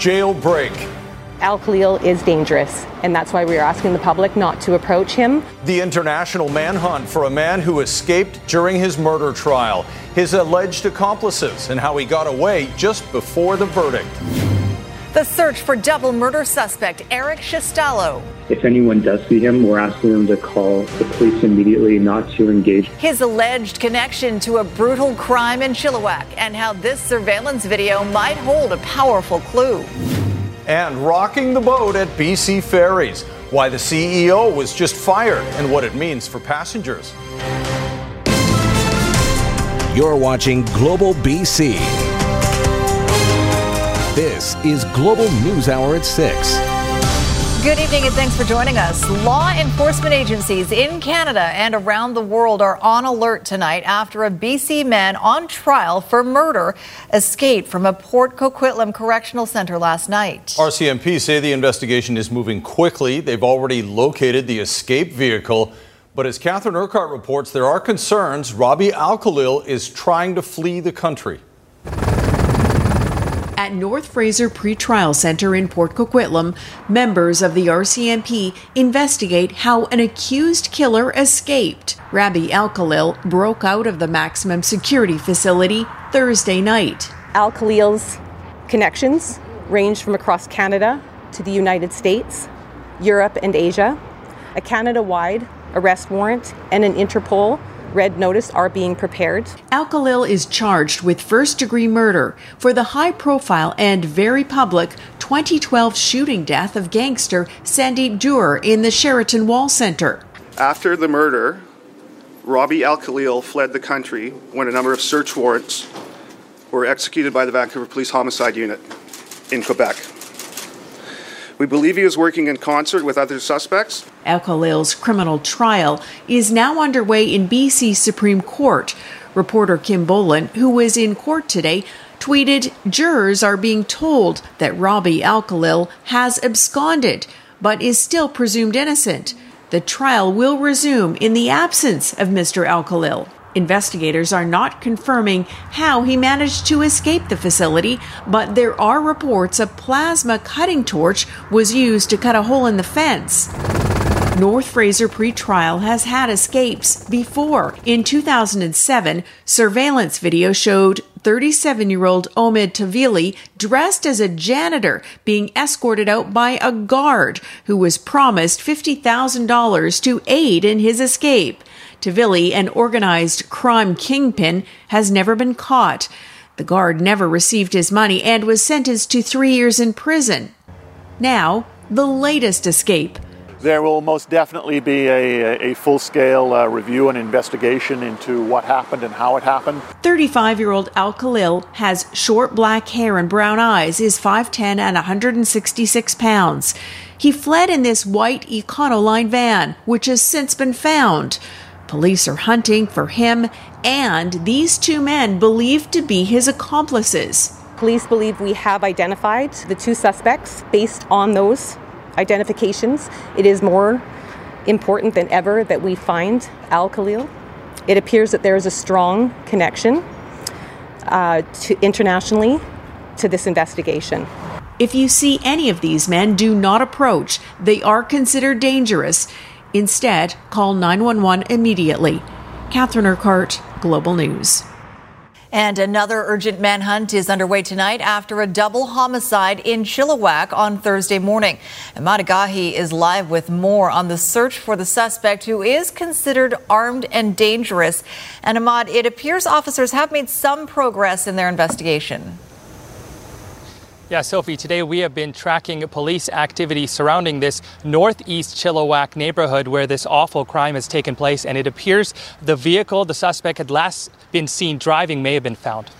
jailbreak. Al Khalil is dangerous, and that's why we are asking the public not to approach him. The international manhunt for a man who escaped during his murder trial, his alleged accomplices, and how he got away just before the verdict. The search for double murder suspect Eric Shistalo. If anyone does see him, we're asking them to call the police immediately, not to engage. His alleged connection to a brutal crime in Chilliwack, and how this surveillance video might hold a powerful clue. And rocking the boat at BC Ferries, why the CEO was just fired and what it means for passengers. You're watching Global BC. This is Global News Hour at 6. Good evening and thanks for joining us. Law enforcement agencies in Canada and around the world are on alert tonight after a BC man on trial for murder escaped from a Port Coquitlam Correctional Center last night. RCMP say the investigation is moving quickly. They've already located the escape vehicle. But as Catherine Urquhart reports, there are concerns Robbie Alkhalil is trying to flee the country. At North Fraser Pretrial Center in Port Coquitlam, members of the RCMP investigate how an accused killer escaped. Rabbi Al Khalil broke out of the maximum security facility Thursday night. Al Khalil's connections range from across Canada to the United States, Europe, and Asia. A Canada wide arrest warrant and an Interpol red notice are being prepared. Al Khalil is charged with first degree murder for the high profile and very public 2012 shooting death of gangster Sandip Duhre in the Sheraton Wall Center. After the murder, Robbie Al Khalil fled the country when a number of search warrants were executed by the Vancouver Police Homicide Unit in Quebec. We believe he was working in concert with other suspects. Al criminal trial is now underway in BC Supreme Court. Reporter Kim Bolan, who was in court today, tweeted jurors are being told that Robbie Al Khalil has absconded but is still presumed innocent. The trial will resume in the absence of Mr. Al Khalil. Investigators are not confirming how he managed to escape the facility, but there are reports a plasma cutting torch was used to cut a hole in the fence. North Fraser pretrial has had escapes before. In 2007, surveillance video showed 37 year old Omid Tahvili dressed as a janitor being escorted out by a guard who was promised $50,000 to aid in his escape. Tahvili, an organized crime kingpin, has never been caught. The guard never received his money and was sentenced to three years in prison. Now, the latest escape. There will most definitely be a, a full scale uh, review and investigation into what happened and how it happened. 35 year old Al Khalil has short black hair and brown eyes, is 5'10 and 166 pounds. He fled in this white Econoline van, which has since been found. Police are hunting for him and these two men believed to be his accomplices. Police believe we have identified the two suspects based on those identifications. It is more important than ever that we find Al Khalil. It appears that there is a strong connection uh, to internationally to this investigation. If you see any of these men, do not approach. They are considered dangerous. Instead, call 911 immediately. Catherine Urquhart, Global News. And another urgent manhunt is underway tonight after a double homicide in Chilliwack on Thursday morning. Ahmad Agahi is live with more on the search for the suspect who is considered armed and dangerous. And Ahmad, it appears officers have made some progress in their investigation. Yeah, Sophie, today we have been tracking police activity surrounding this northeast Chilliwack neighborhood where this awful crime has taken place, and it appears the vehicle the suspect had last been seen driving may have been found.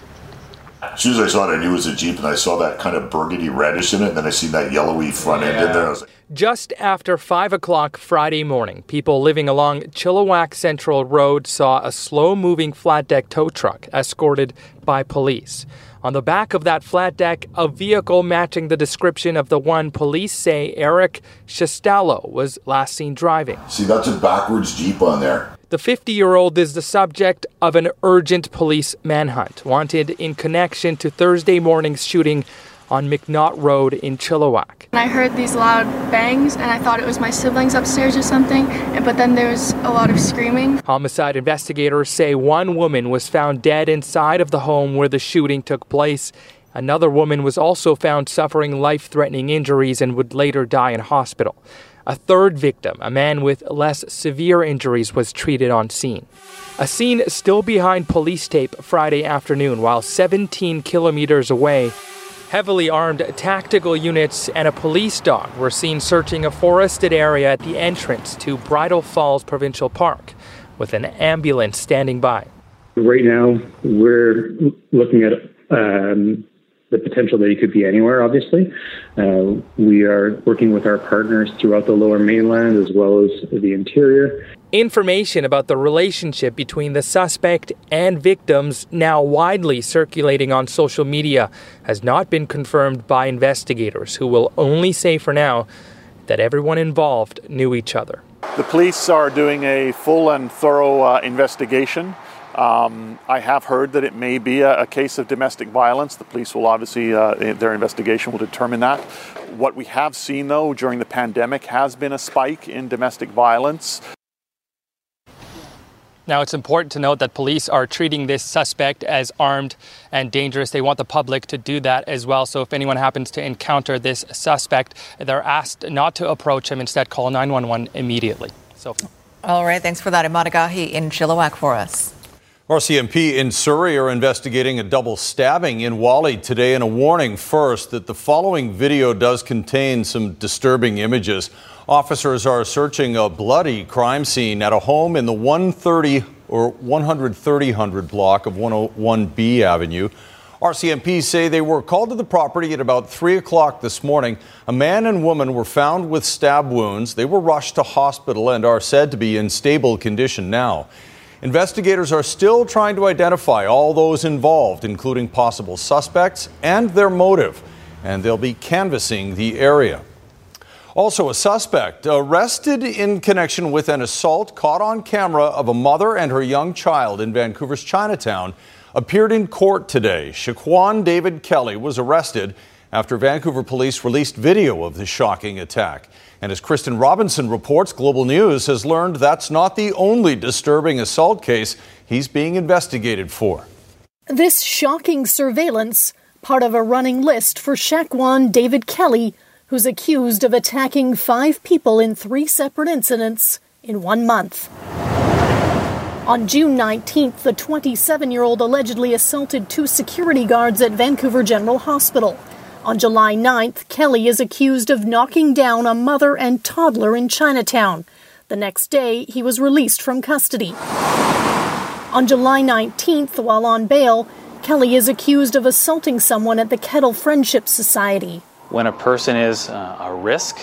As soon as I saw it, I knew it was a Jeep, and I saw that kind of burgundy reddish in it, and then I seen that yellowy front end in there. Like, Just after 5 o'clock Friday morning, people living along Chilliwack Central Road saw a slow moving flat deck tow truck escorted by police. On the back of that flat deck, a vehicle matching the description of the one police say Eric Shistalo was last seen driving. See, that's a backwards Jeep on there. The 50 year old is the subject of an urgent police manhunt, wanted in connection to Thursday morning's shooting on McNaught Road in Chilliwack. I heard these loud bangs and I thought it was my siblings upstairs or something, but then there was a lot of screaming. Homicide investigators say one woman was found dead inside of the home where the shooting took place. Another woman was also found suffering life threatening injuries and would later die in hospital. A third victim, a man with less severe injuries, was treated on scene. A scene still behind police tape Friday afternoon while 17 kilometers away. Heavily armed tactical units and a police dog were seen searching a forested area at the entrance to Bridal Falls Provincial Park, with an ambulance standing by. Right now, we're looking at um, the potential that he could be anywhere, obviously. Uh, we are working with our partners throughout the lower mainland as well as the interior. Information about the relationship between the suspect and victims, now widely circulating on social media, has not been confirmed by investigators, who will only say for now that everyone involved knew each other. The police are doing a full and thorough uh, investigation. Um, I have heard that it may be a, a, case of domestic violence. The police will obviously, uh, their investigation will determine that. What we have seen, though, during the pandemic has been a spike in domestic violence. Now, it's important to note that police are treating this suspect as armed and dangerous. They want the public to do that as well. So, if anyone happens to encounter this suspect, they're asked not to approach him. Instead, call 911 immediately. So, all right. Thanks for that, Ahmad Agahi in Chilliwack for us. RCMP in Surrey are investigating a double stabbing in Whalley today and a warning first that the following video does contain some disturbing images. Officers are searching a bloody crime scene at a home in the 130 or 130 hundred block of 101B Avenue. RCMP say they were called to the property at about 3 o'clock this morning. A man and woman were found with stab wounds. They were rushed to hospital and are said to be in stable condition now. Investigators are still trying to identify all those involved, including possible suspects and their motive, and they'll be canvassing the area. Also, a suspect arrested in connection with an assault caught on camera of a mother and her young child in Vancouver's Chinatown appeared in court today. Shaquan David Kelly was arrested after Vancouver police released video of the shocking attack. And as Kristen Robinson reports, Global News has learned that's not the only disturbing assault case he's being investigated for. This shocking surveillance, part of a running list for Shaquan David Kelly, who's accused of attacking five people in three separate incidents in one month. On June 19th, the 27 year old allegedly assaulted two security guards at Vancouver General Hospital. On July 9th, Kelly is accused of knocking down a mother and toddler in Chinatown. The next day, he was released from custody. On July 19th, while on bail, Kelly is accused of assaulting someone at the Kettle Friendship Society. When a person is uh, a risk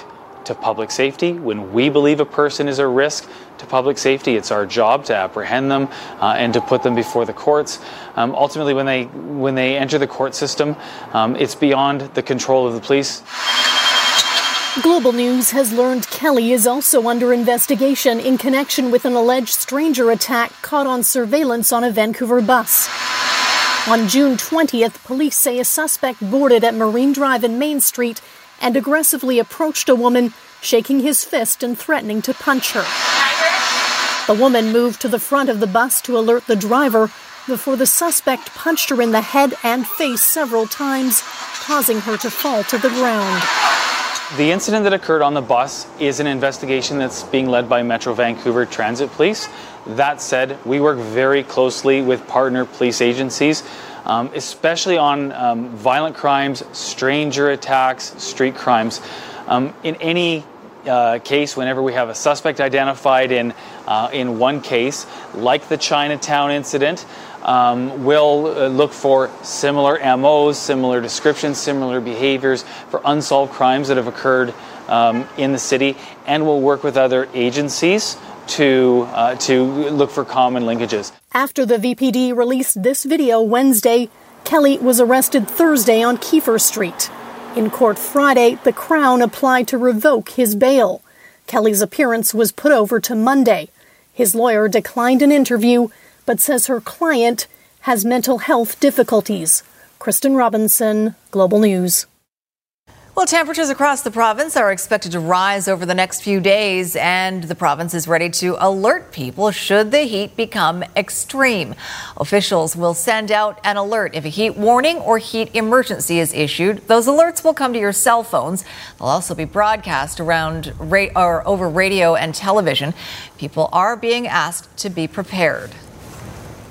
to public safety, when we believe a person is a risk to public safety. It's our job to apprehend them uh, and to put them before the courts. Um, ultimately, when they when they enter the court system, um, it's beyond the control of the police. Global News has learned Kelly is also under investigation in connection with an alleged stranger attack caught on surveillance on a Vancouver bus. On June 20th, police say a suspect boarded at Marine Drive and Main Street and aggressively approached a woman, shaking his fist and threatening to punch her. The woman moved to the front of the bus to alert the driver before the suspect punched her in the head and face several times, causing her to fall to the ground. The incident that occurred on the bus is an investigation that's being led by Metro Vancouver Transit Police. That said, we work very closely with partner police agencies, um, especially on um, violent crimes, stranger attacks, street crimes. Um, in any uh, case, whenever we have a suspect identified in uh, in one case, like the Chinatown incident, um, we'll uh, look for similar MOs, similar descriptions, similar behaviors for unsolved crimes that have occurred um, in the city, and we'll work with other agencies to uh, to look for common linkages. After the VPD released this video Wednesday, Kelly was arrested Thursday on Keefer Street. In court Friday, the Crown applied to revoke his bail. Kelly's appearance was put over to Monday. His lawyer declined an interview, but says her client has mental health difficulties. Kristen Robinson, Global News. Well, temperatures across the province are expected to rise over the next few days, and the province is ready to alert people should the heat become extreme. Officials will send out an alert if a heat warning or heat emergency is issued. Those alerts will come to your cell phones. They'll also be broadcast around ra- or over radio and television. People are being asked to be prepared.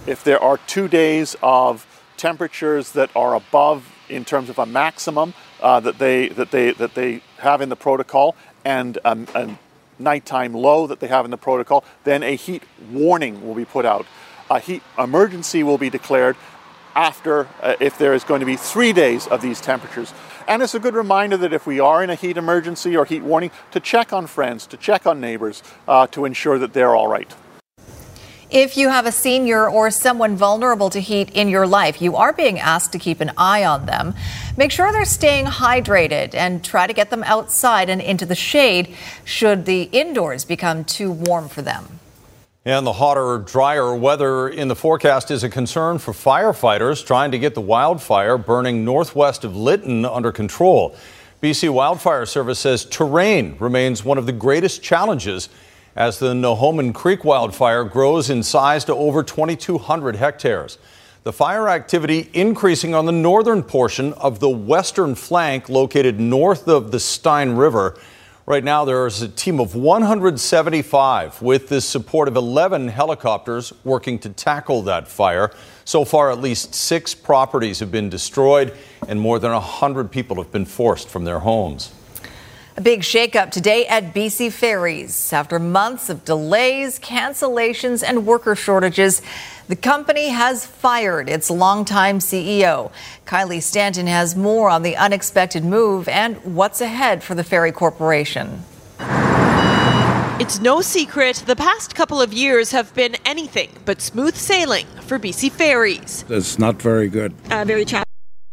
If there are two days of temperatures that are above in terms of a maximum uh, that they that they that they have in the protocol and um, a nighttime low that they have in the protocol, then a heat warning will be put out. A heat emergency will be declared after uh, if there is going to be three days of these temperatures. And it's a good reminder that if we are in a heat emergency or heat warning, to check on friends, to check on neighbors, uh, to ensure that they're all right. If you have a senior or someone vulnerable to heat in your life, you are being asked to keep an eye on them. Make sure they're staying hydrated and try to get them outside and into the shade should the indoors become too warm for them. And the hotter, drier weather in the forecast is a concern for firefighters trying to get the wildfire burning northwest of Lytton under control. BC Wildfire Service says terrain remains one of the greatest challenges as the Nohomin Creek wildfire grows in size to over 2,200 hectares. The fire activity increasing on the northern portion of the western flank located north of the Stein River. Right now, there is a team of 175 with the support of 11 helicopters working to tackle that fire. So far, at least six properties have been destroyed, and more than 100 people have been forced from their homes. A big shakeup today at BC Ferries. After months of delays, cancellations, and worker shortages, the company has fired its longtime CEO. Kylie Stanton has more on the unexpected move and what's ahead for the Ferry Corporation. It's no secret the past couple of years have been anything but smooth sailing for BC Ferries. It's not very good. Uh, very challenging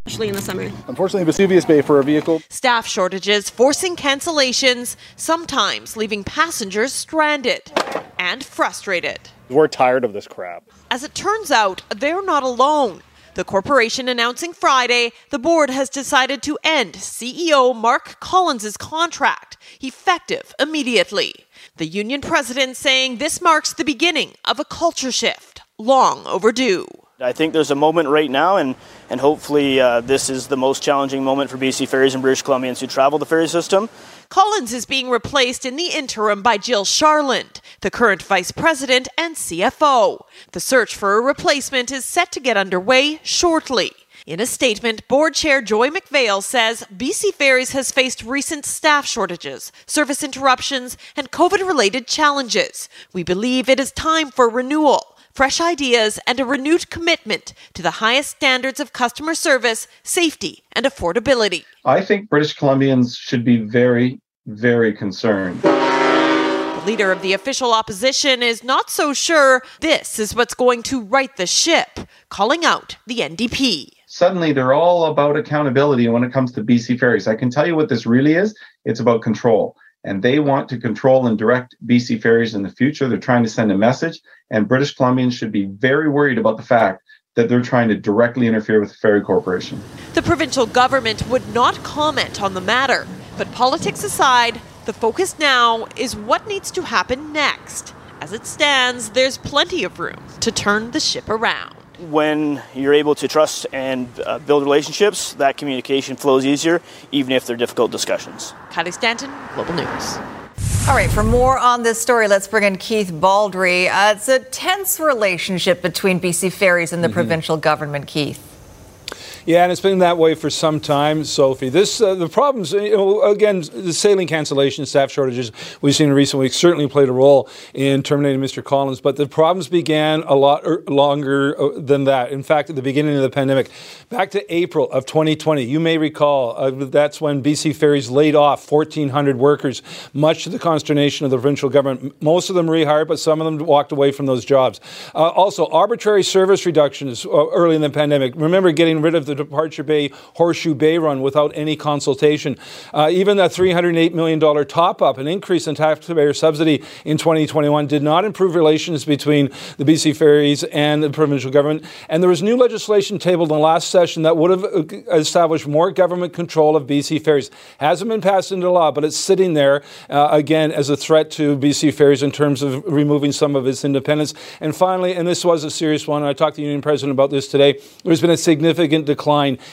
especially in the summer. Unfortunately, Vesuvius Bay for a vehicle. Staff shortages forcing cancellations, sometimes leaving passengers stranded and frustrated. We're tired of this crap. As it turns out, they're not alone. The corporation announcing Friday the board has decided to end CEO Mark Collins' contract, effective immediately. The union president saying this marks the beginning of a culture shift, long overdue. I think there's a moment right now, and, and hopefully uh, this is the most challenging moment for BC Ferries and British Columbians who travel the ferry system. Collins is being replaced in the interim by Jill Sharland, the current vice president and CFO. The search for a replacement is set to get underway shortly. In a statement, board chair Joy MacPhail says BC Ferries has faced recent staff shortages, service interruptions, and COVID related challenges. We believe it is time for renewal fresh ideas, and a renewed commitment to the highest standards of customer service, safety, and affordability. I think British Columbians should be very, very concerned. The leader of the official opposition is not so sure this is what's going to right the ship, calling out the NDP. Suddenly, they're all about accountability when it comes to BC ferries. I can tell you what this really is it's about control and they want to control and direct BC ferries in the future. They're trying to send a message, and British Columbians should be very worried about the fact that they're trying to directly interfere with the ferry corporation. The provincial government would not comment on the matter, but politics aside, the focus now is what needs to happen next. As it stands, there's plenty of room to turn the ship around when you're able to trust and uh, build relationships, that communication flows easier, even if they're difficult discussions. Kylie Stanton, Global News. All right, for more on this story, let's bring in Keith Baldrey. Uh, it's a tense relationship between BC Ferries and the mm-hmm. provincial government, Keith. Yeah, and it's been that way for some time, Sophie. This uh, the problems. You know, again, the sailing cancellation, staff shortages we've seen in recent weeks certainly played a role in terminating Mr. Collins. But the problems began a lot er, longer uh, than that. In fact, at the beginning of the pandemic, back to April of 2020, you may recall uh, that's when BC Ferries laid off 1,400 workers, much to the consternation of the provincial government. Most of them rehired, but some of them walked away from those jobs. Uh, also, arbitrary service reductions uh, early in the pandemic. Remember getting rid of the the Departure Bay Horseshoe Bay run without any consultation. Uh, even that $308 million top up, an increase in taxpayer subsidy in 2021, did not improve relations between the BC Ferries and the provincial government. And there was new legislation tabled in the last session that would have uh, established more government control of BC Ferries. Hasn't been passed into law, but it's sitting there uh, again as a threat to BC Ferries in terms of removing some of its independence. And finally, and this was a serious one, I talked to the union president about this today, there's been a significant decline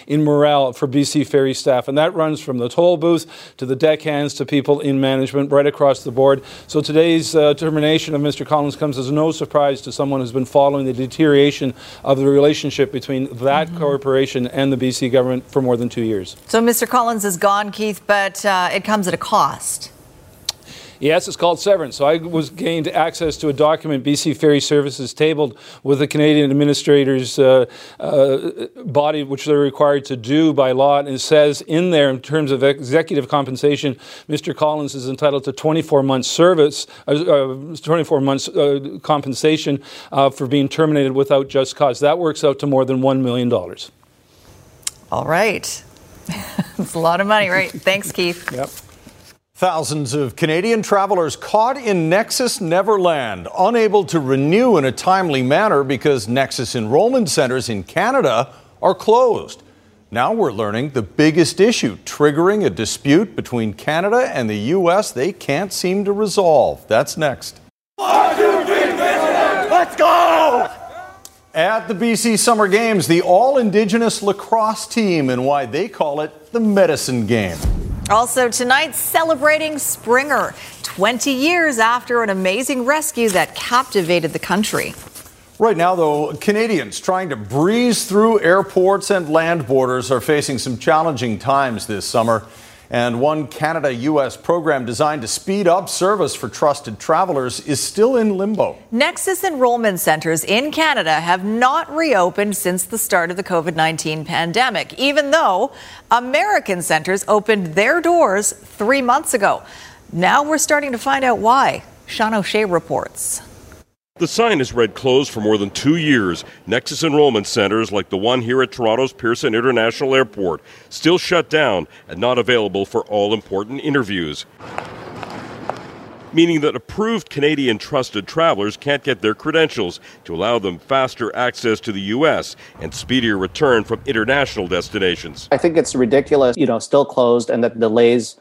in morale for BC Ferry staff, and that runs from the toll booth to the deckhands to people in management right across the board. So today's uh, termination of Mr. Collins comes as no surprise to someone who's been following the deterioration of the relationship between that mm-hmm. corporation and the BC government for more than two years. So Mr. Collins is gone, Keith, but uh, it comes at a cost. Yes, it's called severance. So I was gained access to a document BC Ferry Services tabled with the Canadian Administrators uh, uh, body, which they're required to do by law. And it says in there, in terms of executive compensation, Mr. Collins is entitled to 24 months service, uh, uh 24 months uh, compensation uh, for being terminated without just cause. That works out to more than $1 million. All right. It's a lot of money, right? Thanks, Keith. Yep. Thousands of Canadian travelers caught in Nexus Neverland, unable to renew in a timely manner because Nexus enrollment centers in Canada are closed. Now we're learning the biggest issue triggering a dispute between Canada and the U.S. they can't seem to resolve. That's next. One, two, three, let's go! At the BC Summer Games, the all Indigenous lacrosse team and why they call it the medicine game. Also, tonight, celebrating Springer, 20 years after an amazing rescue that captivated the country. Right now, though, Canadians trying to breeze through airports and land borders are facing some challenging times this summer and one Canada US program designed to speed up service for trusted travelers is still in limbo. Nexus enrollment centers in Canada have not reopened since the start of the COVID 19 pandemic, even though American centers opened their doors three months ago. Now we're starting to find out why. Sean O'Shea reports. The sign has read closed for more than two years. Nexus enrollment centers, like the one here at Toronto's Pearson International Airport, still shut down and not available for all important interviews. Meaning that approved Canadian trusted travelers can't get their credentials to allow them faster access to the U.S. and speedier return from international destinations. I think it's ridiculous, you know, still closed and that delays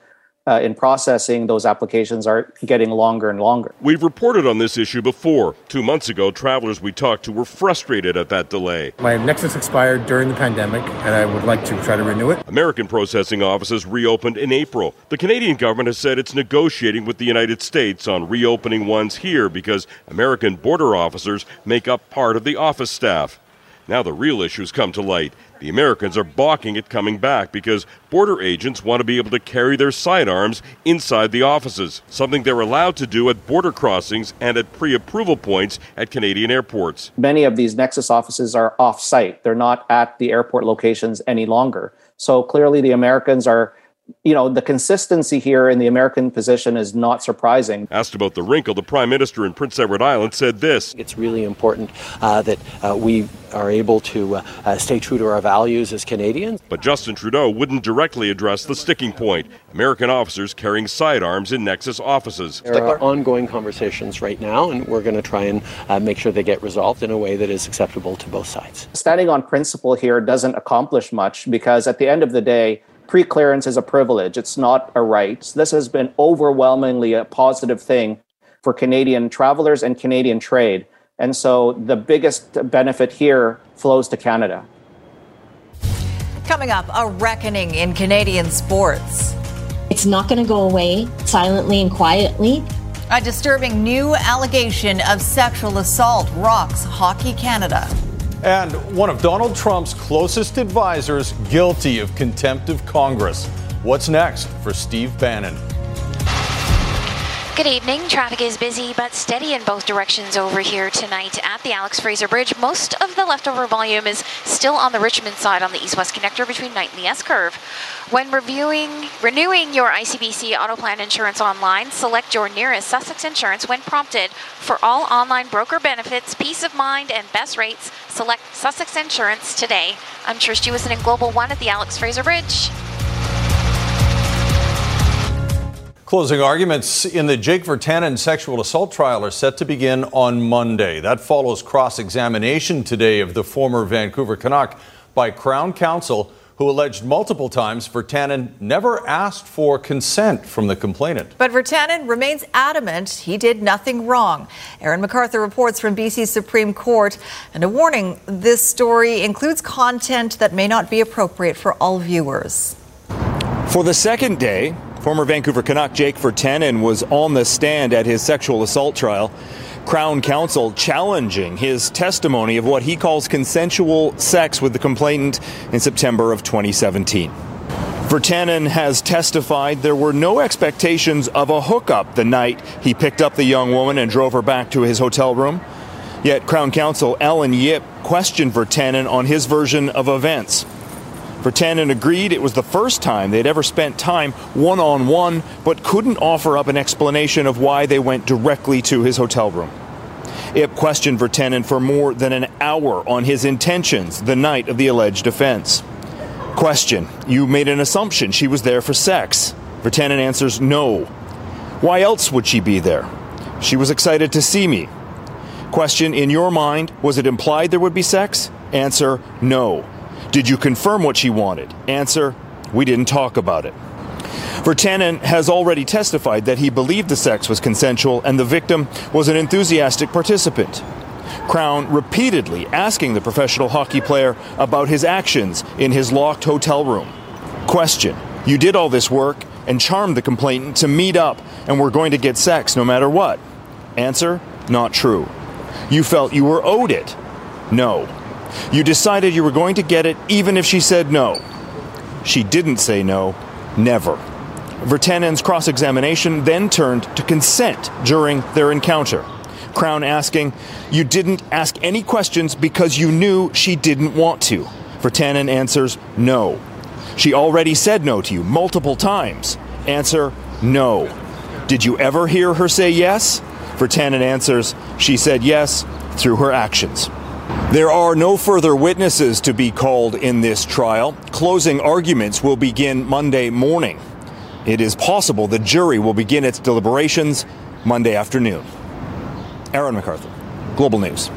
uh, in processing, those applications are getting longer and longer. We've reported on this issue before. Two months ago, travelers we talked to were frustrated at that delay. My Nexus expired during the pandemic, and I would like to try to renew it. American processing offices reopened in April. The Canadian government has said it's negotiating with the United States on reopening ones here because American border officers make up part of the office staff. Now the real issues come to light. The Americans are balking at coming back because border agents want to be able to carry their sidearms inside the offices, something they're allowed to do at border crossings and at pre approval points at Canadian airports. Many of these Nexus offices are off site, they're not at the airport locations any longer. So clearly, the Americans are you know, the consistency here in the American position is not surprising. Asked about the wrinkle, the Prime Minister in Prince Edward Island said this It's really important uh, that uh, we are able to uh, uh, stay true to our values as Canadians. But Justin Trudeau wouldn't directly address the sticking point American officers carrying sidearms in Nexus offices. There are ongoing conversations right now, and we're going to try and uh, make sure they get resolved in a way that is acceptable to both sides. Standing on principle here doesn't accomplish much because at the end of the day, pre-clearance is a privilege. It's not a right. This has been overwhelmingly a positive thing for Canadian travelers and Canadian trade. And so the biggest benefit here flows to Canada. Coming up, a reckoning in Canadian sports. It's not going to go away silently and quietly. A disturbing new allegation of sexual assault rocks Hockey Canada. And one of Donald Trump's closest advisors guilty of contempt of Congress. What's next for Steve Bannon? Good evening. Traffic is busy but steady in both directions over here tonight at the Alex Fraser Bridge. Most of the leftover volume is still on the Richmond side on the east-west connector between Knight and the S-curve. When reviewing, renewing your ICBC Auto Plan insurance online, select your nearest Sussex Insurance when prompted. For all online broker benefits, peace of mind, and best rates, select Sussex Insurance today. I'm Trish Jewison in Global One at the Alex Fraser Bridge. Closing arguments in the Jake Virtanen sexual assault trial are set to begin on Monday. That follows cross examination today of the former Vancouver Canuck by Crown Counsel, who alleged multiple times Virtanen never asked for consent from the complainant. But Virtanen remains adamant he did nothing wrong. Aaron MacArthur reports from BC Supreme Court. And a warning this story includes content that may not be appropriate for all viewers. For the second day, Former Vancouver Canuck Jake Virtanen was on the stand at his sexual assault trial. Crown Counsel challenging his testimony of what he calls consensual sex with the complainant in September of 2017. Virtanen has testified there were no expectations of a hookup the night he picked up the young woman and drove her back to his hotel room. Yet Crown Counsel Ellen Yip questioned Virtanen on his version of events. Virtanen agreed it was the first time they'd ever spent time one on one, but couldn't offer up an explanation of why they went directly to his hotel room. Ip questioned Virtanen for more than an hour on his intentions the night of the alleged offense. Question You made an assumption she was there for sex. Virtanen answers no. Why else would she be there? She was excited to see me. Question In your mind, was it implied there would be sex? Answer No. Did you confirm what she wanted? Answer We didn't talk about it. Virtanen has already testified that he believed the sex was consensual and the victim was an enthusiastic participant. Crown repeatedly asking the professional hockey player about his actions in his locked hotel room. Question You did all this work and charmed the complainant to meet up and we're going to get sex no matter what. Answer Not true. You felt you were owed it. No. You decided you were going to get it even if she said no. She didn't say no, never. Virtanen's cross examination then turned to consent during their encounter. Crown asking, You didn't ask any questions because you knew she didn't want to. Virtanen answers, No. She already said no to you multiple times. Answer, No. Did you ever hear her say yes? Virtanen answers, She said yes through her actions. There are no further witnesses to be called in this trial. Closing arguments will begin Monday morning. It is possible the jury will begin its deliberations Monday afternoon. Aaron MacArthur, Global News.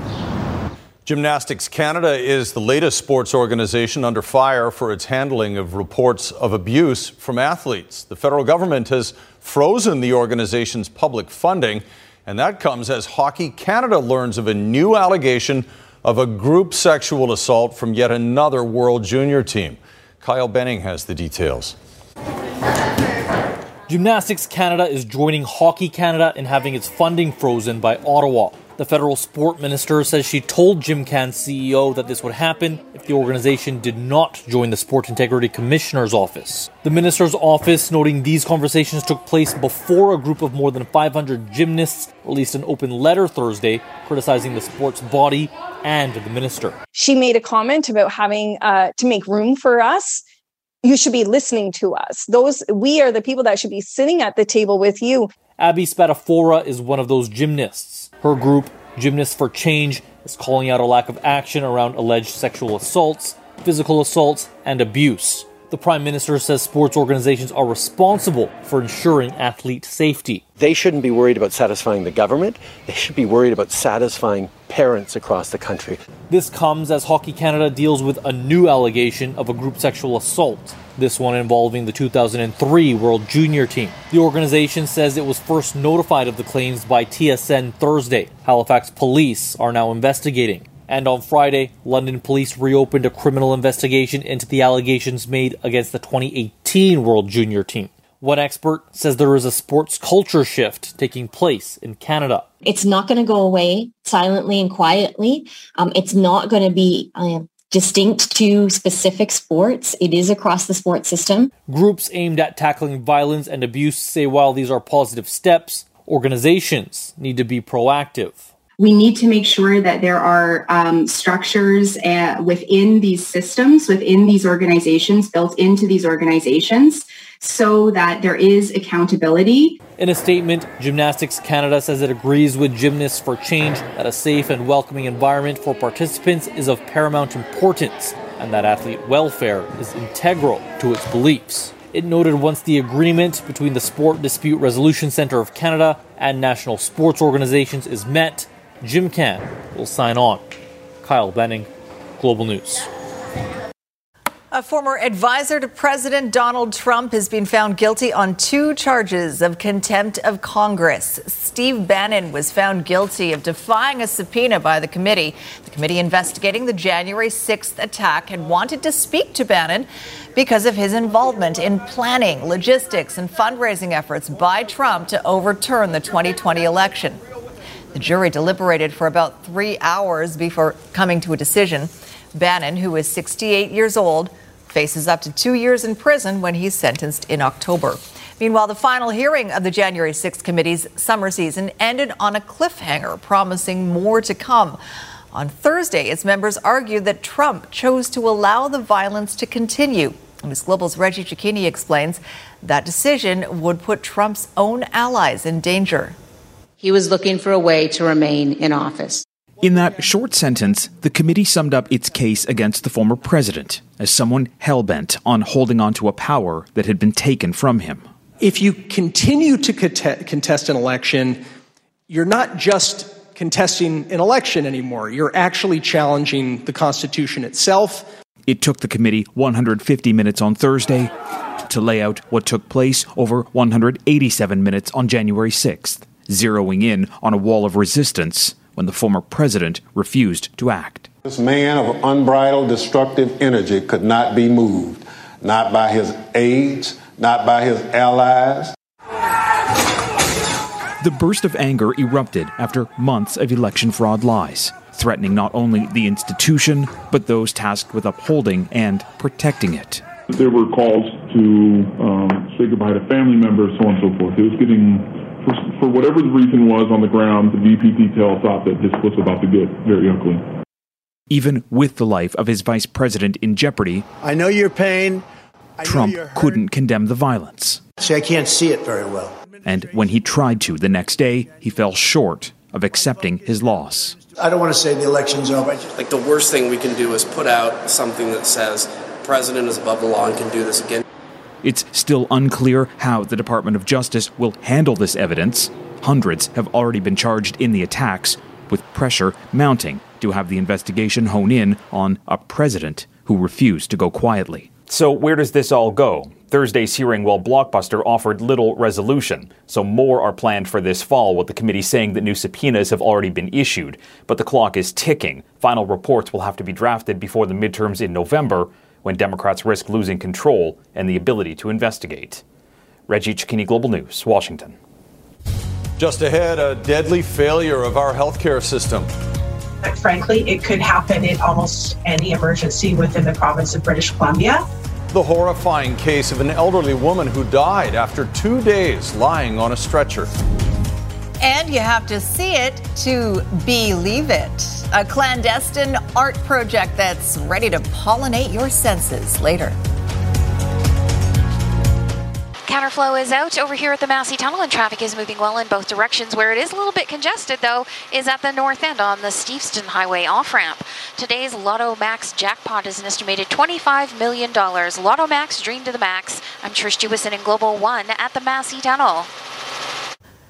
Gymnastics Canada is the latest sports organization under fire for its handling of reports of abuse from athletes. The federal government has frozen the organization's public funding, and that comes as Hockey Canada learns of a new allegation of a group sexual assault from yet another World Junior team. Kyle Benning has the details. Gymnastics Canada is joining Hockey Canada in having its funding frozen by Ottawa. The federal sport minister says she told GymCan's CEO that this would happen if the organization did not join the Sport Integrity Commissioner's office. The minister's office noting these conversations took place before a group of more than 500 gymnasts released an open letter Thursday criticizing the sport's body and the minister. She made a comment about having uh, to make room for us you should be listening to us. Those we are the people that should be sitting at the table with you. Abby Spadafora is one of those gymnasts. Her group, Gymnasts for Change, is calling out a lack of action around alleged sexual assaults, physical assaults, and abuse. The Prime Minister says sports organizations are responsible for ensuring athlete safety. They shouldn't be worried about satisfying the government. They should be worried about satisfying parents across the country. This comes as Hockey Canada deals with a new allegation of a group sexual assault, this one involving the 2003 World Junior team. The organization says it was first notified of the claims by TSN Thursday. Halifax police are now investigating. And on Friday, London police reopened a criminal investigation into the allegations made against the 2018 World Junior team. One expert says there is a sports culture shift taking place in Canada. It's not going to go away silently and quietly. Um, it's not going to be uh, distinct to specific sports. It is across the sports system. Groups aimed at tackling violence and abuse say while these are positive steps, Organizations need to be proactive. We need to make sure that there are um, structures uh, within these systems, within these organizations, built into these organizations, so that there is accountability. In a statement, Gymnastics Canada says it agrees with Gymnasts for Change that a safe and welcoming environment for participants is of paramount importance and that athlete welfare is integral to its beliefs. It noted once the agreement between the Sport Dispute Resolution Centre of Canada and national sports organizations is met, GymCan will sign on. Kyle Benning, Global News. A former advisor to President Donald Trump has been found guilty on two charges of contempt of Congress. Steve Bannon was found guilty of defying a subpoena by the committee. The committee investigating the January 6th attack had wanted to speak to Bannon because of his involvement in planning, logistics, and fundraising efforts by Trump to overturn the 2020 election. The jury deliberated for about three hours before coming to a decision. Bannon, who is 68 years old, faces up to two years in prison when he's sentenced in October. Meanwhile, the final hearing of the January 6th committee's summer season ended on a cliffhanger, promising more to come. On Thursday, its members argued that Trump chose to allow the violence to continue. News Global's Reggie Cecchini explains that decision would put Trump's own allies in danger. He was looking for a way to remain in office. In that short sentence, the committee summed up its case against the former president as someone hell bent on holding on to a power that had been taken from him. If you continue to contest an election, you're not just contesting an election anymore, you're actually challenging the Constitution itself. It took the committee 150 minutes on Thursday to lay out what took place over 187 minutes on January 6th, zeroing in on a wall of resistance when the former president refused to act. This man of unbridled destructive energy could not be moved, not by his aides, not by his allies. The burst of anger erupted after months of election fraud lies, threatening not only the institution, but those tasked with upholding and protecting it. There were calls to um, say goodbye to family members, so on and so forth. It was getting for, for whatever the reason was on the ground, the VP detail thought that this was about to get very ugly. Even with the life of his vice president in jeopardy, I know your pain. I Trump couldn't condemn the violence. See, I can't see it very well. And when he tried to the next day, he fell short of accepting his loss. I don't want to say the election's over. Like the worst thing we can do is put out something that says president is above the law and can do this again. It's still unclear how the Department of Justice will handle this evidence. Hundreds have already been charged in the attacks, with pressure mounting to have the investigation hone in on a president who refused to go quietly. So, where does this all go? Thursday's hearing, while Blockbuster offered little resolution, so more are planned for this fall, with the committee saying that new subpoenas have already been issued. But the clock is ticking. Final reports will have to be drafted before the midterms in November, when Democrats risk losing control and the ability to investigate. Reggie Cecchini, Global News, Washington. Just ahead, a deadly failure of our healthcare system. But frankly, it could happen in almost any emergency within the province of British Columbia. The horrifying case of an elderly woman who died after two days lying on a stretcher. And you have to see it to believe it. A clandestine art project that's ready to pollinate your senses later. Counterflow is out over here at the Massey Tunnel, and traffic is moving well in both directions. Where it is a little bit congested, though, is at the north end on the Steveston Highway off ramp. Today's Lotto Max jackpot is an estimated $25 million. Lotto Max, dream to the max. I'm Trish Jewison in Global One at the Massey Tunnel.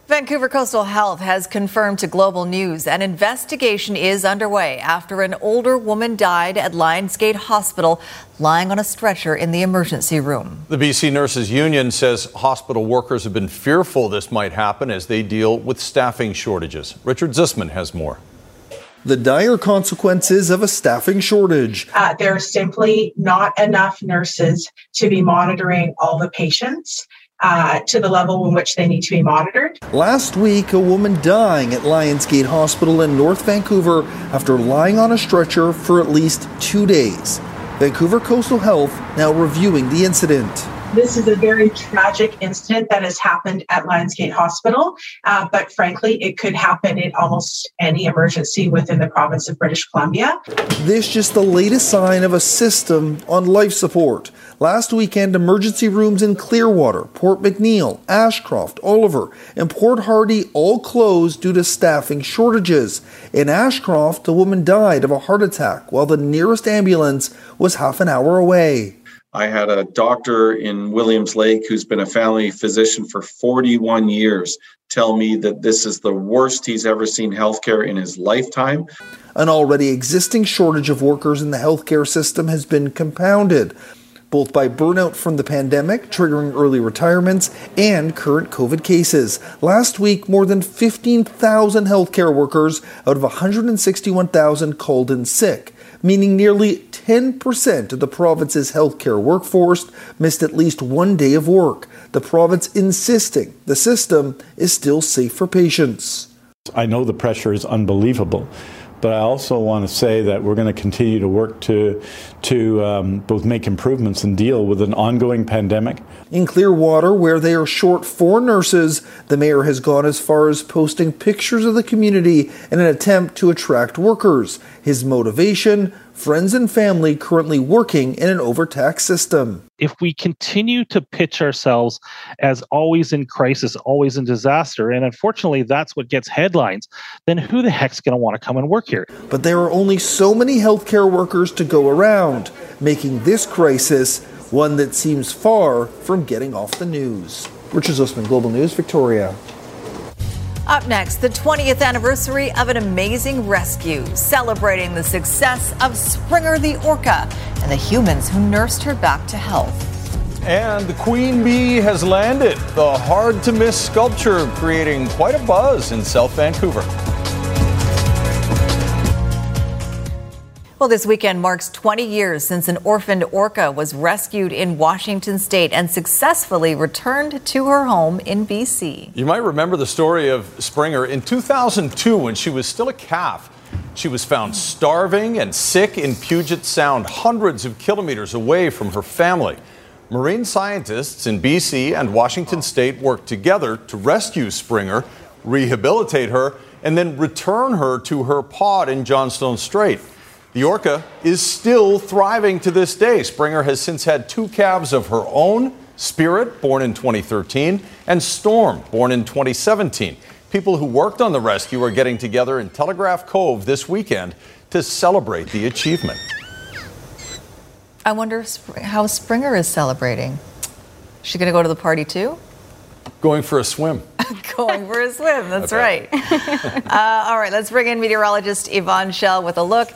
Vancouver Coastal Health has confirmed to Global News an investigation is underway after an older woman died at Lionsgate Hospital lying on a stretcher in the emergency room. The BC Nurses Union says hospital workers have been fearful this might happen as they deal with staffing shortages. Richard Zussman has more. The dire consequences of a staffing shortage. Uh, are simply not enough nurses to be monitoring all the patients uh, to the level in which they need to be monitored. Last week, a woman dying at Lionsgate Hospital in North Vancouver after lying on a stretcher for at least two days. Vancouver Coastal Health now reviewing the incident. This is a very tragic incident that has happened at Lionsgate Hospital, uh, but frankly, it could happen in almost any emergency within the province of British Columbia. This just the latest sign of a system on life support. Last weekend, emergency rooms in Clearwater, Port McNeill, Ashcroft, Oliver, and Port Hardy all closed due to staffing shortages. In Ashcroft, a woman died of a heart attack while the nearest ambulance was half an hour away. I had a doctor in Williams Lake who's been a family physician for 41 years tell me that this is the worst he's ever seen healthcare in his lifetime. An already existing shortage of workers in the healthcare system has been compounded both by burnout from the pandemic, triggering early retirements, and current COVID cases. Last week, more than 15,000 healthcare workers out of 161,000 called in sick, meaning nearly 10% of the province's healthcare workforce missed at least one day of work. The province insisting the system is still safe for patients. I know the pressure is unbelievable but I also want to say that we're going to continue to work to to um, both make improvements and deal with an ongoing pandemic. In Clearwater, where they are short four nurses, the mayor has gone as far as posting pictures of the community in an attempt to attract workers. His motivation friends and family currently working in an overtaxed system. If we continue to pitch ourselves as always in crisis, always in disaster, and unfortunately that's what gets headlines, then who the heck's going to want to come and work here? But there are only so many healthcare workers to go around, making this crisis one that seems far from getting off the news. Richard Zussman, Global News, Victoria. Up next, the 20th anniversary of an amazing rescue, celebrating the success of Springer the orca and the humans who nursed her back to health. And the queen bee has landed, the hard to miss sculpture creating quite a buzz in South Vancouver. Well, this weekend marks 20 years since an orphaned orca was rescued in Washington state and successfully returned to her home in BC. You might remember the story of Springer in 2002 when she was still a calf. She was found starving and sick in Puget Sound, hundreds of kilometers away from her family. Marine scientists in BC and Washington state worked together to rescue Springer, rehabilitate her, and then return her to her pod in Johnstone Strait. The orca is still thriving to this day. Springer has since had two calves of her own Spirit, born in 2013, and Storm, born in 2017. People who worked on the rescue are getting together in Telegraph Cove this weekend to celebrate the achievement. I wonder how Springer is celebrating. Is she going to go to the party too? Going for a swim. Going for a swim, that's right. uh, all right, let's bring in meteorologist Yvonne Schalle with a look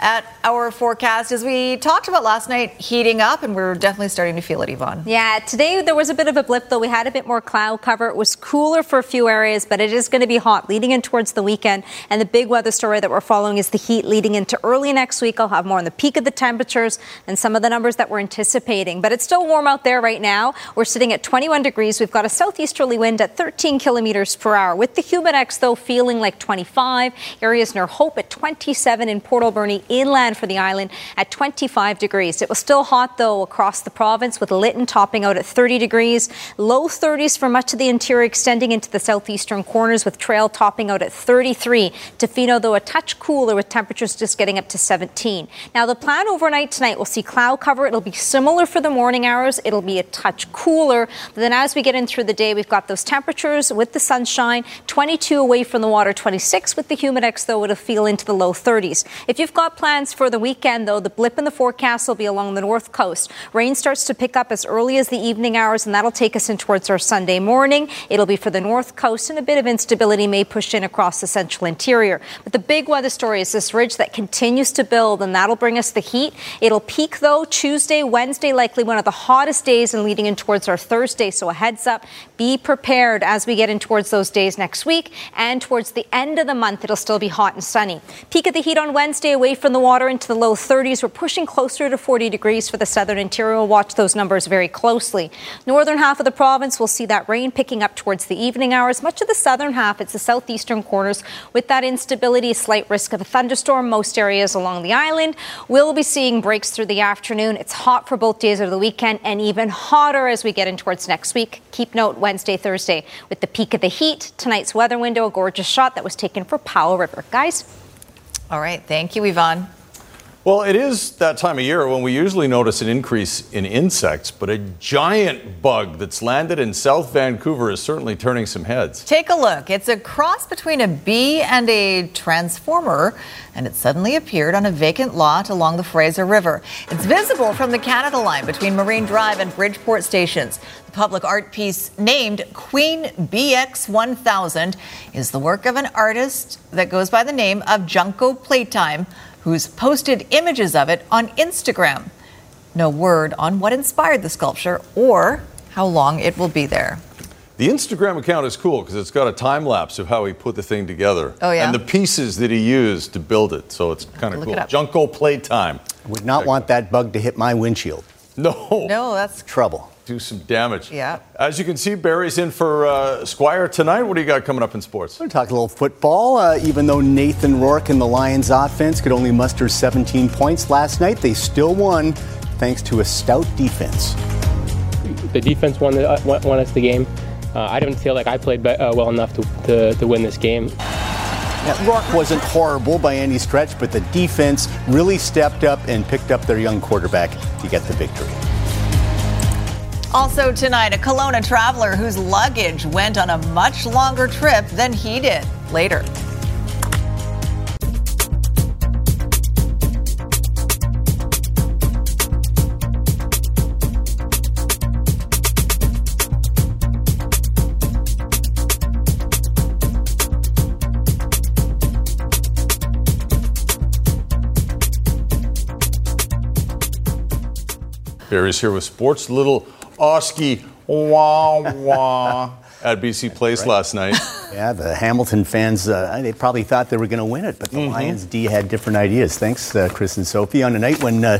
at our forecast. As we talked about last night, heating up, and we're definitely starting to feel it, Yvonne. Yeah, today there was a bit of a blip, though. We had a bit more cloud cover. It was cooler for a few areas, but it is going to be hot leading in towards the weekend. And the big weather story that we're following is the heat leading into early next week. I'll have more on the peak of the temperatures and some of the numbers that we're anticipating. But it's still warm out there right now. We're sitting at 21 degrees. We've got a southeasterly wind at 13 kilometers per hour. With the Humidex, though, feeling like 25. Areas near Hope at 27 in Port Alberni inland for the island at 25 degrees. It was still hot, though, across the province with Lytton topping out at 30 degrees. Low 30s for much of the interior extending into the southeastern corners with Trail topping out at 33. Tofino, though, a touch cooler with temperatures just getting up to 17. Now, the plan overnight tonight, we'll see cloud cover. It'll be similar for the morning hours. It'll be a touch cooler. But then as we get in through the day, we've got those temperatures with the sunshine, 22 away from the water, 26 with the humidex, though it'll feel into the low 30s. If you've got plans for the weekend, though, the blip in the forecast will be along the north coast. Rain starts to pick up as early as the evening hours, and that'll take us in towards our Sunday morning. It'll be for the north coast, and a bit of instability may push in across the central interior. But the big weather story is this ridge that continues to build, and that'll bring us the heat. It'll peak, though, Tuesday, Wednesday, likely one of the hottest days, and leading in towards our Thursday. So a heads up, be prepared as we get in towards those days next week, and towards the end of the month, it'll still be hot and sunny. Peak of the heat on Wednesday away from in the water into the low 30s. We're pushing closer to 40 degrees for the southern interior. We'll watch those numbers very closely. Northern half of the province will see that rain picking up towards the evening hours. Much of the southern half, it's the southeastern corners with that instability, slight risk of a thunderstorm. Most areas along the island will be seeing breaks through the afternoon. It's hot for both days of the weekend and even hotter as we get in towards next week. Keep note Wednesday, Thursday with the peak of the heat. Tonight's weather window, a gorgeous shot that was taken for Powell River. Guys. All right. Thank you, Yvonne. Well, it is that time of year when we usually notice an increase in insects, but a giant bug that's landed in South Vancouver is certainly turning some heads. Take a look. It's a cross between a bee and a transformer, and it suddenly appeared on a vacant lot along the Fraser River. It's visible from the Canada line between Marine Drive and Bridgeport stations. The public art piece named Queen BX 1000 is the work of an artist that goes by the name of Junko Playtime who's posted images of it on Instagram. No word on what inspired the sculpture or how long it will be there. The Instagram account is cool because it's got a time lapse of how he put the thing together. Oh, yeah? And the pieces that he used to build it. So it's kind of cool. Junko Playtime. Would not want that bug to hit my windshield. No. No, that's trouble. Do some damage. Yeah. As you can see, Barry's in for uh, Squire tonight. What do you got coming up in sports? We're going to talk a little football. Uh, even though Nathan Rourke and the Lions offense could only muster 17 points last night, they still won thanks to a stout defense. The defense won, the, uh, won, won us the game. Uh, I didn't feel like I played be- uh, well enough to, to, to win this game. Now, Rourke wasn't horrible by any stretch, but the defense really stepped up and picked up their young quarterback to get the victory. Also tonight, a Kelowna traveler whose luggage went on a much longer trip than he did. Later. Barry's here with sports. Little Oski wah wah at BC Place Right. last night. Yeah, the Hamilton fans, uh, they probably thought they were going to win it, but the Mm-hmm. Lions D had different ideas. Thanks, uh, Chris and Sophie. On a night when uh,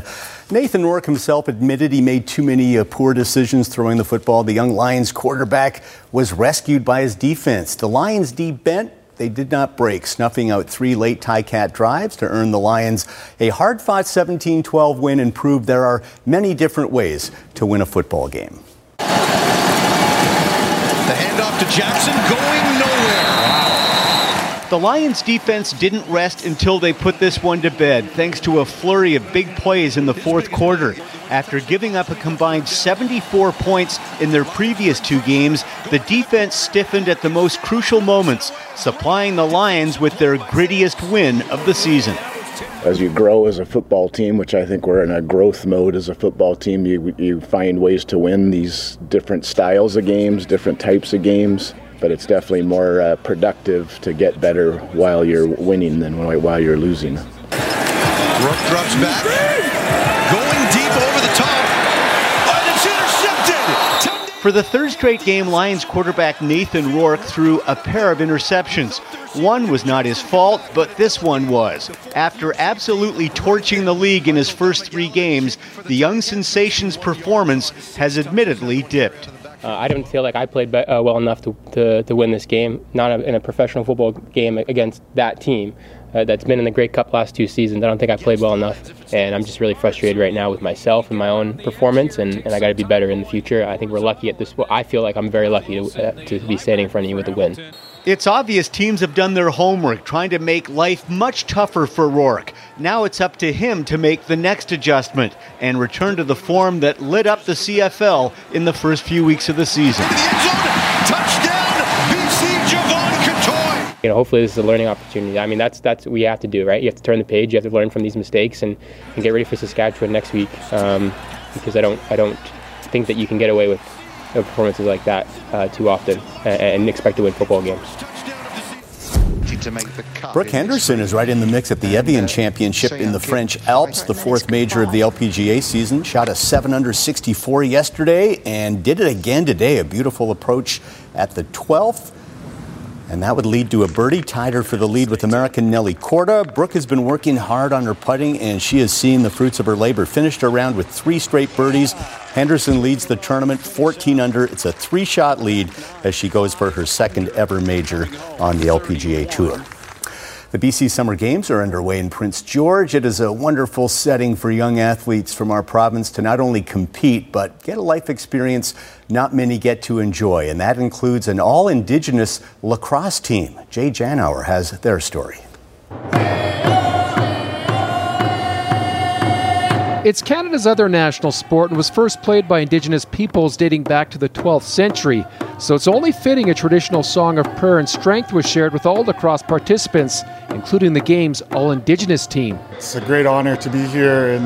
Nathan Rourke himself admitted he made too many uh, poor decisions throwing the football, the young Lions quarterback was rescued by his defense. The Lions D bent. They did not break, snuffing out three late Ti-Cat drives to earn the Lions a hard fought 17 12 win and prove there are many different ways to win a football game. The handoff to Jackson going. The Lions defense didn't rest until they put this one to bed, thanks to a flurry of big plays in the fourth quarter. After giving up a combined 74 points in their previous two games, the defense stiffened at the most crucial moments, supplying the Lions with their grittiest win of the season. as you grow as a football team, which I think we're in a growth mode as a football team, you, you find ways to win these different styles of games, different types of games. But it's definitely more uh, productive to get better while you're winning than while you're losing. Rourke drops back. Going deep over the top. And it's intercepted. For the third straight game, Lions quarterback Nathan Rourke threw a pair of interceptions. One was not his fault, but this one was. After absolutely torching the league in his first three games, the young sensation's performance has admittedly dipped. Uh, I didn't feel like I played be- uh, well enough to, to, to win this game, not a, in a professional football game against that team uh, that's been in the Grey Cup last two seasons. I don't think I played well enough, and I'm just really frustrated right now with myself and my own performance, and, and I got to be better in the future. I think we're lucky at this. I feel like I'm very lucky to, uh, to be standing in front of you with a win. It's obvious teams have done their homework, trying to make life much tougher for Rourke. Now it's up to him to make the next adjustment and return to the form that lit up the CFL in the first few weeks of the season. Touchdown, BC Jevon Cottoy. You know, hopefully this is a learning opportunity. I mean, that's that's what you have to do, right? You have to turn the page. You have to learn from these mistakes and, and get ready for Saskatchewan next week. Um, because I don't I don't think that you can get away with performances like that uh, too often and, and expect to win football games. Brooke Henderson is right in the mix at the Evian Championship in the French Alps, the fourth major of the LPGA season. Shot a 7 under 64 yesterday and did it again today. A beautiful approach at the 12th. And that would lead to a birdie, tied her for the lead with American Nelly Korda. Brooke has been working hard on her putting, and she has seen the fruits of her labor. Finished her round with three straight birdies. Henderson leads the tournament 14 under. It's a three shot lead as she goes for her second ever major on the LPGA Tour. The BC Summer Games are underway in Prince George. It is a wonderful setting for young athletes from our province to not only compete, but get a life experience not many get to enjoy. And that includes an all Indigenous lacrosse team. Jay Janower has their story. It's Canada's other national sport and was first played by Indigenous peoples dating back to the 12th century. So it's only fitting a traditional song of prayer and strength was shared with all lacrosse participants, including the game's all Indigenous team. It's a great honor to be here in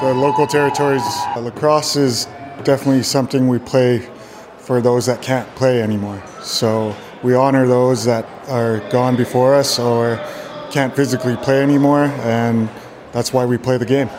the local territories. Lacrosse is definitely something we play for those that can't play anymore. So we honor those that are gone before us or can't physically play anymore, and that's why we play the game.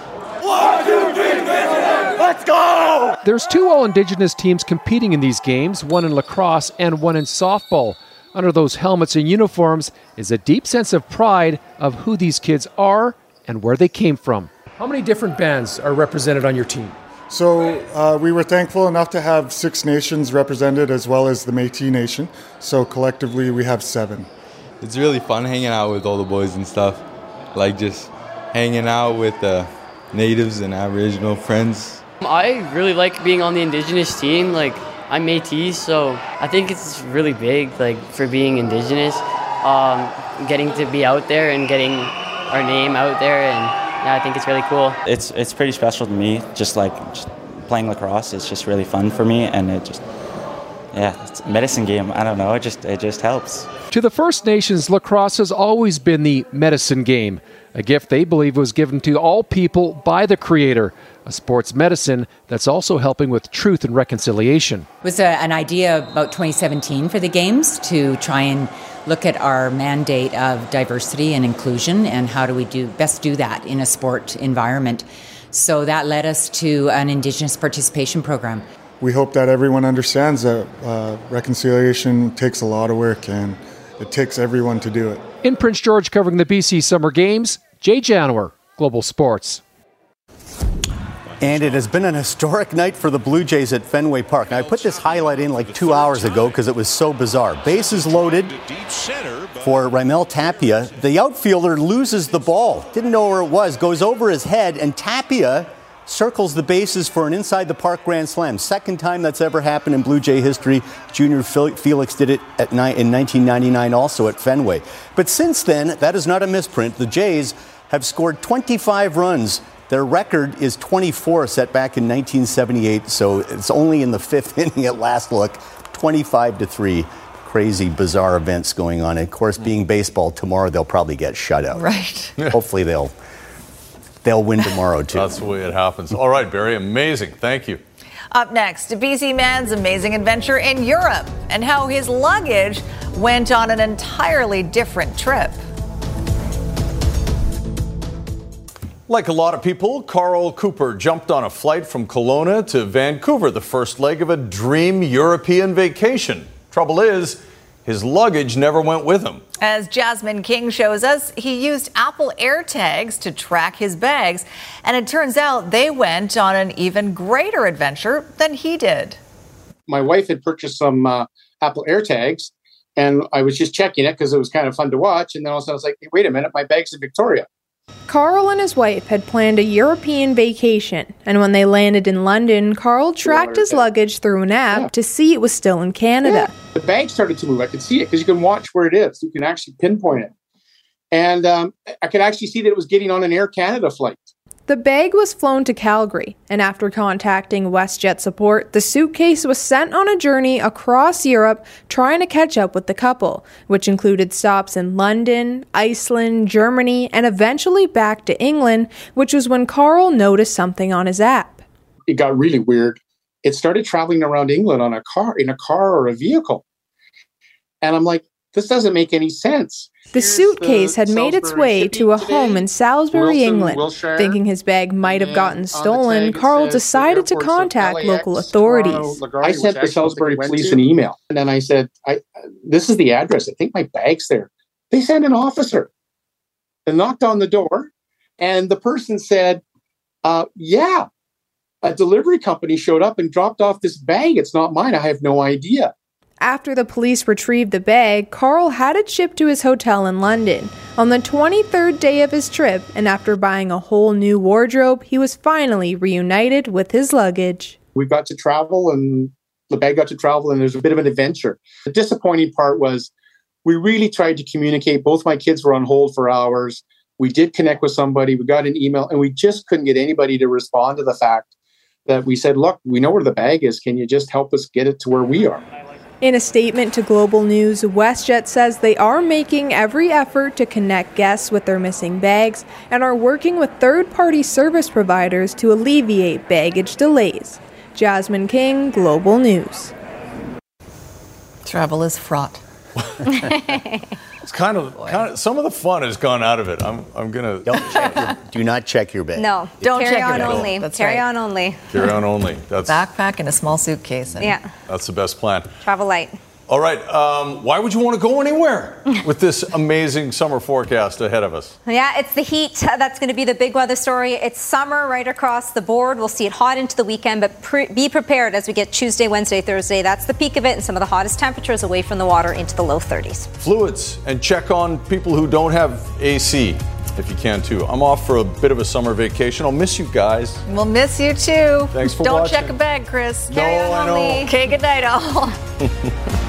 Let's go! There's two all Indigenous teams competing in these games, one in lacrosse and one in softball. Under those helmets and uniforms is a deep sense of pride of who these kids are and where they came from. How many different bands are represented on your team? So uh, we were thankful enough to have six nations represented as well as the Métis Nation. So collectively we have seven. It's really fun hanging out with all the boys and stuff, like just hanging out with the natives and Aboriginal friends. I really like being on the Indigenous team. Like I'm Métis, so I think it's really big. Like for being Indigenous, um, getting to be out there and getting our name out there, and yeah, I think it's really cool. It's it's pretty special to me. Just like just playing lacrosse, it's just really fun for me, and it just yeah, it's a medicine game. I don't know. It just it just helps. To the First Nations, lacrosse has always been the medicine game, a gift they believe was given to all people by the Creator a sports medicine that's also helping with truth and reconciliation. It was a, an idea about 2017 for the Games to try and look at our mandate of diversity and inclusion and how do we do best do that in a sport environment. So that led us to an Indigenous participation program. We hope that everyone understands that uh, reconciliation takes a lot of work and it takes everyone to do it. In Prince George, covering the BC Summer Games, Jay Janower, Global Sports. And it has been an historic night for the Blue Jays at Fenway Park. Now, I put this highlight in like two hours ago because it was so bizarre. Bases loaded for Raimel Tapia. The outfielder loses the ball. Didn't know where it was. Goes over his head, and Tapia circles the bases for an inside the park grand slam. Second time that's ever happened in Blue Jay history. Junior Felix did it at ni- in 1999 also at Fenway. But since then, that is not a misprint. The Jays have scored 25 runs their record is 24, set back in 1978, so it's only in the fifth inning at last look. 25 to 3. Crazy, bizarre events going on. And of course, being baseball, tomorrow they'll probably get shut out. Right. Hopefully they'll they'll win tomorrow too. That's the way it happens. All right, Barry, amazing. Thank you. Up next, BC Man's amazing adventure in Europe and how his luggage went on an entirely different trip. Like a lot of people, Carl Cooper jumped on a flight from Kelowna to Vancouver, the first leg of a dream European vacation. Trouble is, his luggage never went with him. As Jasmine King shows us, he used Apple AirTags to track his bags, and it turns out they went on an even greater adventure than he did. My wife had purchased some uh, Apple AirTags, and I was just checking it because it was kind of fun to watch. And then all of a sudden, I was like, hey, wait a minute, my bag's in Victoria. Carl and his wife had planned a European vacation, and when they landed in London, Carl tracked his luggage through an app Yeah. to see it was still in Canada. The bag started to move. I could see it because you can watch where it is. You can actually pinpoint it. And um, I could actually see that it was getting on an Air Canada flight. The bag was flown to Calgary, and after contacting WestJet support, the suitcase was sent on a journey across Europe trying to catch up with the couple, which included stops in London, Iceland, Germany, and eventually back to England, which was when Carl noticed something on his app. It got really weird. It started traveling around England on a car, in a car or a vehicle. And I'm like, this doesn't make any sense. The suitcase had made its way to a today. home in Salisbury, Wilson, England. Wiltshire. Thinking his bag might have gotten stolen, Carl decided to contact local Toronto, authorities. LaGuardia, I sent the Salisbury police an email, and then I said, "I this is the address. I think my bag's there." They sent an officer and knocked on the door, and the person said, uh, "Yeah, a delivery company showed up and dropped off this bag. It's not mine. I have no idea." After the police retrieved the bag, Carl had it shipped to his hotel in London. On the 23rd day of his trip, and after buying a whole new wardrobe, he was finally reunited with his luggage. we got to travel and the bag got to travel and there's a bit of an adventure. The disappointing part was we really tried to communicate. Both my kids were on hold for hours. We did connect with somebody, we got an email, and we just couldn't get anybody to respond to the fact that we said, Look, we know where the bag is. Can you just help us get it to where we are? In a statement to Global News, WestJet says they are making every effort to connect guests with their missing bags and are working with third party service providers to alleviate baggage delays. Jasmine King, Global News. Travel is fraught. It's kind of, kind of some of the fun has gone out of it. I'm, I'm gonna Don't check your, do not check your bag. No, Don't carry check your on bag. only. That's carry right. on only. carry on only. That's Backpack and a small suitcase. And Yeah, that's the best plan. travel light. All right. Um, why would you want to go anywhere with this amazing summer forecast ahead of us? Yeah, it's the heat. That's going to be the big weather story. It's summer right across the board. We'll see it hot into the weekend, but pre- be prepared as we get Tuesday, Wednesday, Thursday. That's the peak of it, and some of the hottest temperatures away from the water into the low 30s. Fluids and check on people who don't have AC if you can too. I'm off for a bit of a summer vacation. I'll miss you guys. We'll miss you too. Thanks for Don't watching. check a bag, Chris. No, I know. Okay, good night, all.